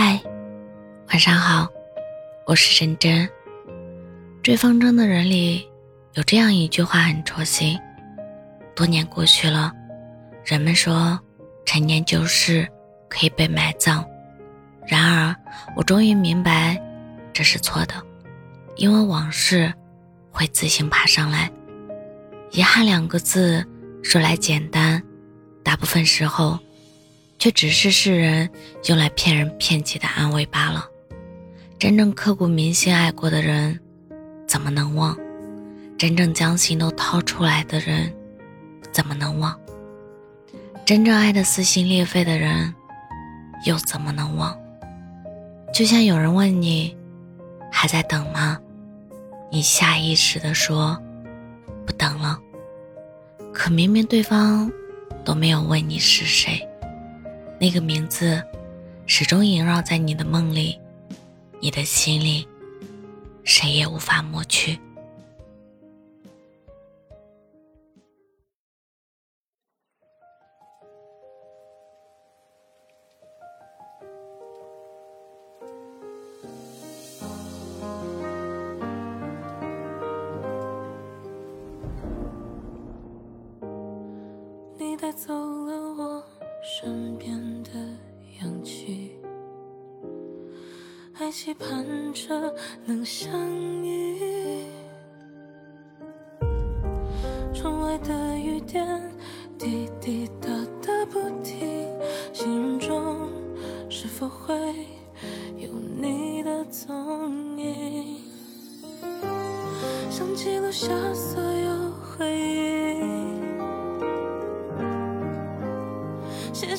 嗨，晚上好，我是真真。《追风筝的人》里有这样一句话很戳心：多年过去了，人们说陈年旧事可以被埋葬，然而我终于明白这是错的，因为往事会自行爬上来。遗憾两个字说来简单，大部分时候。却只是世人用来骗人骗己的安慰罢了。真正刻骨铭心爱过的人，怎么能忘？真正将心都掏出来的人，怎么能忘？真正爱的撕心裂肺的人，又怎么能忘？就像有人问你，还在等吗？你下意识地说，不等了。可明明对方都没有问你是谁。那个名字，始终萦绕在你的梦里，你的心里，谁也无法抹去。你带走。边的氧气，还期盼着能相遇。窗外的雨点滴滴答答不停，心中是否会有你的踪影？想记录下所有回忆。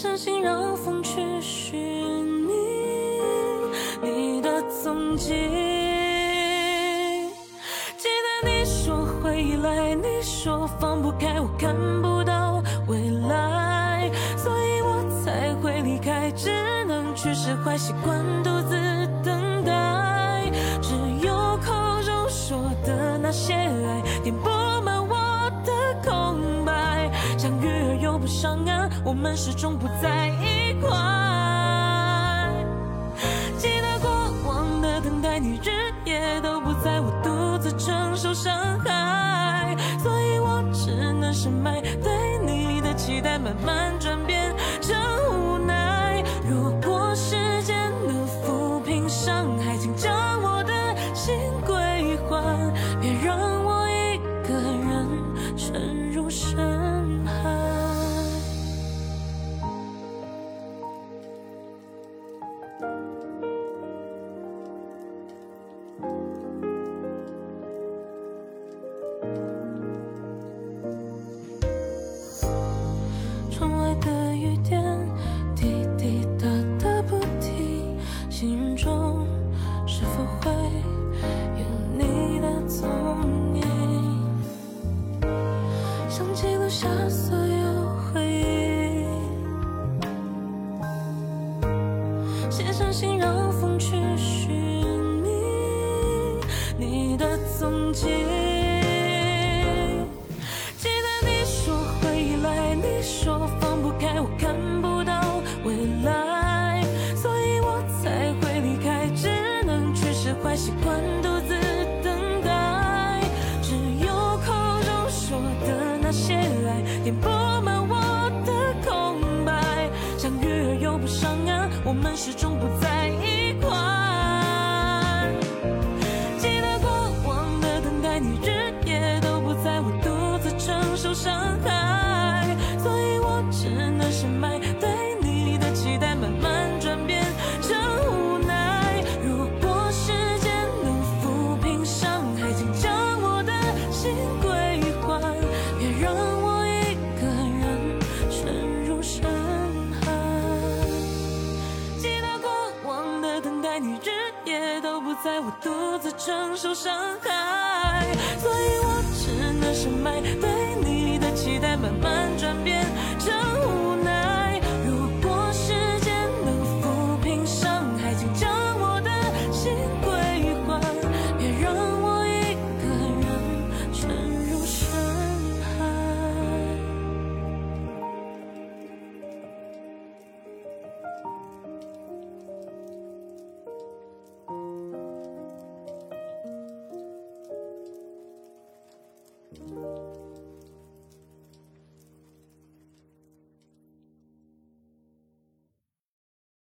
相信，让风去寻觅你的踪迹。记得你说会依赖，你说放不开，我看不到未来，所以我才会离开，只能去释怀，习惯独自我们始终不在一块。记得过往的等待，你日夜都不在我独自承受伤害，所以我只能深埋对你的期待，慢慢转中是否会有你的踪影？想记录下所有回忆，写上信，让习惯独自承受伤害，